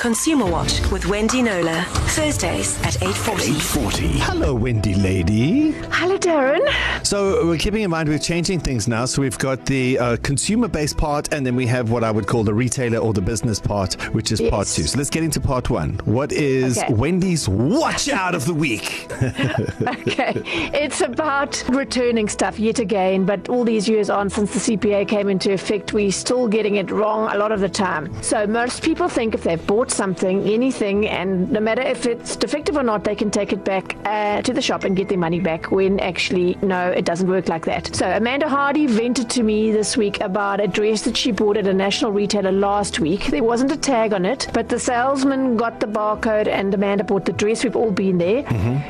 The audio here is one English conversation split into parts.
Consumer Watch with Wendy Knowler, Thursdays at 8.40. 840. Hello, Wendy lady. Hello, Darren. So we're keeping in mind we're changing things now. So we've got the uh, consumer-based part, and then we have what I would call the retailer or the business part, which is part two. So let's get into part one. What is Okay. Wendy's watch out of the week? Okay, it's about returning stuff yet again, but all these years on since the CPA came into effect, we're still getting it wrong a lot of the time. So most people think if they've bought something, anything, and no matter if it's defective or not, they can take it back uh, to the shop and get their money back. When actually, no, it doesn't work like that. So Amanda Hardy vented to me this week about a dress that she bought at a national retailer last week. There wasn't a tag on it, but the salesman got the barcode, and Amanda bought the dress. We've all been there.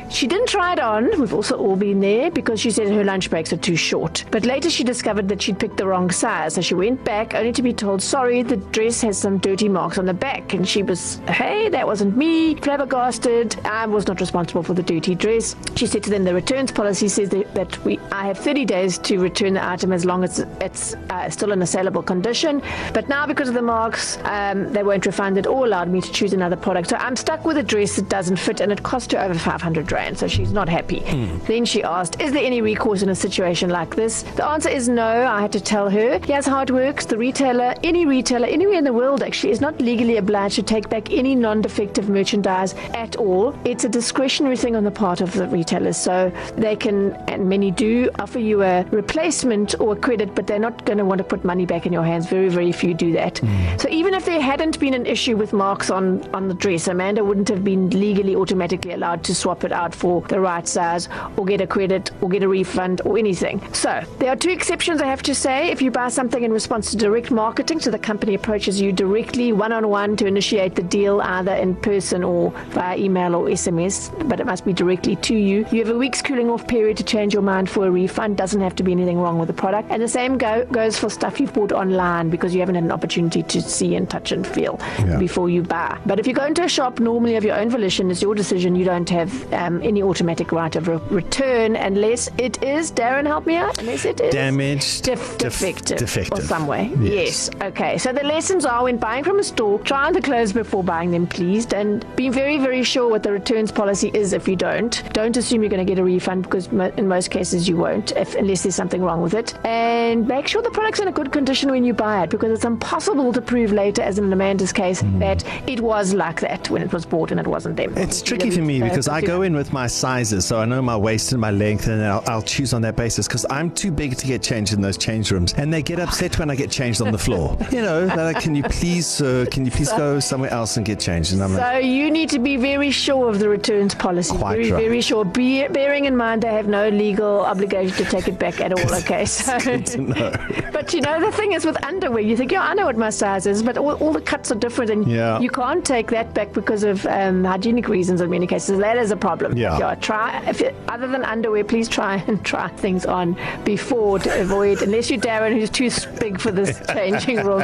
She didn't try it on. We've also all been there because she said her lunch breaks are too short. But later she discovered that she'd picked the wrong size. So she went back only to be told, sorry, the dress has some dirty marks on the back. And she was, hey, that wasn't me. Flabbergasted. I was not responsible for the dirty dress. She said to them, the returns policy says that, that we I have 30 days to return the item as long as it's uh, still in a saleable condition. But now because of the marks, um, they won't refund it or allowed me to choose another product. So I'm stuck with a dress that doesn't fit and it cost her over 500 rand. So she's not happy. Then she asked, is there any recourse in a situation like this? The answer is no. I had to tell her. Here's how it works. The retailer, any retailer, anywhere in the world actually, is not legally obliged to take back any non-defective merchandise at all. It's a discretionary thing on the part of the retailers. So they can, and many do, offer you a replacement or a credit, but they're not going to want to put money back in your hands. Very, very few do that. Hmm. So even if there hadn't been an issue with marks on, on the dress, Amanda wouldn't have been legally automatically allowed to swap it out for the right size or get a credit or get a refund or anything. So there are two exceptions, I have to say. If you buy something in response to direct marketing, so the company approaches you directly one on one to initiate the deal either in person or via email or SMS, but it must be directly to you. You have a week's cooling off period to change your mind for a refund. Doesn't have to be anything wrong with the product. And the same go- goes for stuff you've bought online because you haven't had an opportunity to see and touch and feel Yeah. before you buy. But if you go into a shop normally of your own volition, it's your decision. You don't have um, any automatic right of re- return unless it is, Darren, help me out, unless it is Damaged, Def- def- defective, defective. or some way. Yes. Yes. Okay. So the lessons are when buying from a store, try on the clothes before buying them, please, and be very, very sure what the returns policy is. If you don't, don't assume you're going to get a refund because in most cases you won't, if, unless there's something wrong with it. And make sure the product's in a good condition when you buy it because it's impossible to prove later, as in Amanda's case, that it was like that when it was bought and it wasn't them. It's tricky for me because I go in with my sizes, so I know my waist and my length, and I'll, I'll choose on that basis because I'm too big to get changed in those change rooms, and they get upset when I get changed on the floor. You know, like, can you please, uh, can you please go somewhere else and get changed? And I'm like, So you need to be very sure of the returns policy. Quite very, right. very sure. Be, bearing in mind they have no legal obligation to take it back at all. Okay, so. but you know the thing is with underwear, you think, yeah, I know what my size is, but all, all the cuts are different, and Yeah. you can't take that back because of um, hygienic reasons in many cases. That is a problem. Yeah. try if it, other than underwear, please try and try things on before to avoid. Unless you're Darren, who's too big for this changing room,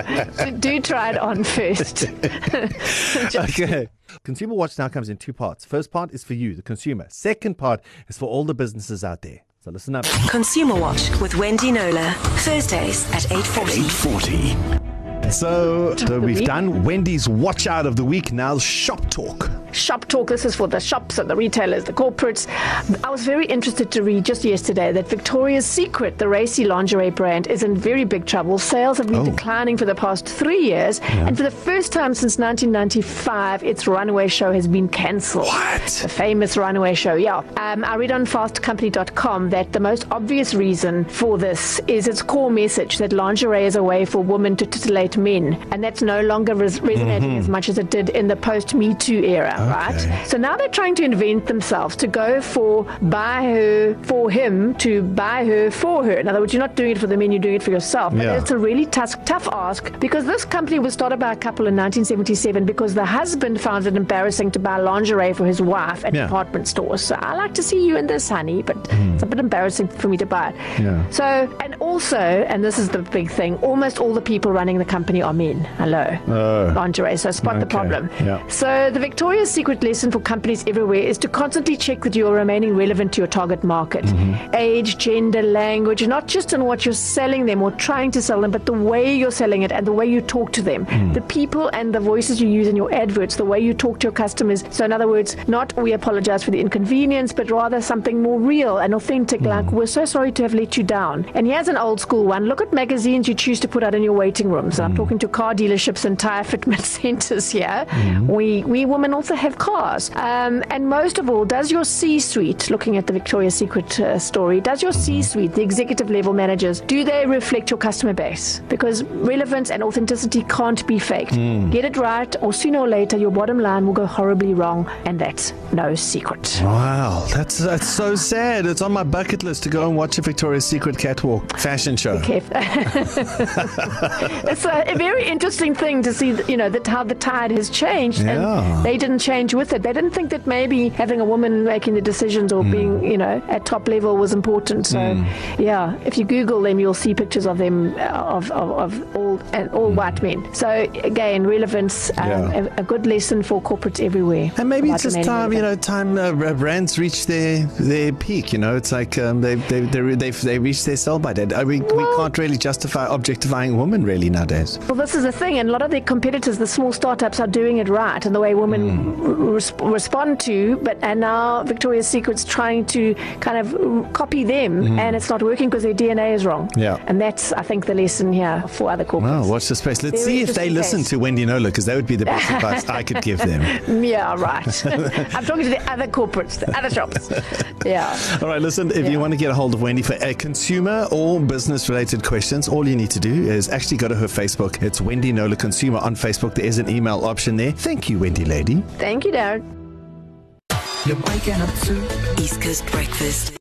do try it on first. Just- okay. Consumer Watch now comes in two parts. First part is for you, the consumer. Second part is for all the businesses out there. So listen up. Consumer Watch with Wendy Knowler, Thursdays at 8.40. 840. So, so we've done Wendy's Watch Out of the Week. Now, shop talk. Shop talk. This is for the shops and the retailers, the corporates. I was very interested to read just yesterday that Victoria's Secret, the racy lingerie brand, is in very big trouble. Sales have been Oh. declining for the past three years, and for the first time since 1995, its runway show has been cancelled. What? The famous runway show, yeah. Um, I read on fastcompany.com that the most obvious reason for this is its core message that lingerie is a way for women to titillate men, and that's no longer res- resonating as much as it did in the post Me Too era, right? So now they're trying to invent themselves to go for buy her for him to buy her for her. In other words, you're not doing it for the men, you're doing it for yourself. But Yeah. it's a really tough, tough ask because this company was started by a couple in 1977 because the husband found it embarrassing to buy lingerie for his wife at Yeah. department stores. So I like to see you in this, honey, but hmm. it's a bit embarrassing for me to buy it. Yeah. So, and also, and this is the big thing, almost all the people running the company are men. Hello. Oh. Lingerie. So spot the problem. Yeah. So the Victoria's Secret lesson for companies everywhere is to constantly check that you are remaining relevant to your target market. Mm-hmm. Age, gender, language, not just in what you're selling them or trying to sell them, but the way you're selling it and the way you talk to them. Mm. The people and the voices you use in your adverts, the way you talk to your customers. So, in other words, not we apologize for the inconvenience, but rather something more real and authentic, mm. like we're so sorry to have let you down. And here's an old school one look at magazines you choose to put out in your waiting rooms. Mm. I'm talking to car dealerships and tire fitment centers here. Mm. We, we women also have cars. Um, and most of all, does your C suite, looking at the Victoria's Secret uh, story, does your C suite, the executive level managers, do they reflect your customer base? Because relevance and authenticity can't be faked. Mm. Get it right, or sooner or later, your bottom line will go horribly wrong, and that's no secret. Wow, that's that's so sad. It's on my bucket list to go and watch a Victoria's Secret catwalk fashion show. Okay. it's a, a, very interesting thing to see, you know, that how the tide has changed, yeah. and they didn't change with it. They didn't think that maybe having a woman making the decisions or mm. being, you know, at top level was important. So, mm. yeah, if you Google them, you'll see pictures of them uh, of, of, of all and all mm. white men. So again, relevance, um, yeah. a, a, good lesson for corporates everywhere. And maybe it's just time, you know, time uh, brands reach their their peak. You know, it's like um, they they they they've, they reached their sell by date. I mean, well, we can't really justify objectifying women really nowadays. Well, this is the thing, and a lot of their competitors, the small startups, are doing it right, and the way women mm. res- respond to. But and now Victoria's Secret's trying to kind of copy them, mm. and it's not working because their DNA is wrong. Yeah, and that's I think the lesson here for other corporates. Well, watch the space. Let's Very see if they listen case. to Wendy Knowler because that would be the best advice I could give them. Yeah, right. I'm talking to the other corporates, the other shops. Yeah. All right, listen, if yeah. you want to get a hold of Wendy for a consumer or business related questions, all you need to do is actually go to her Facebook. It's Wendy Knowler Consumer on Facebook. There is an email option there. Thank you, Wendy Lady. Thank you, Darren. You're waking up to East Coast Breakfast.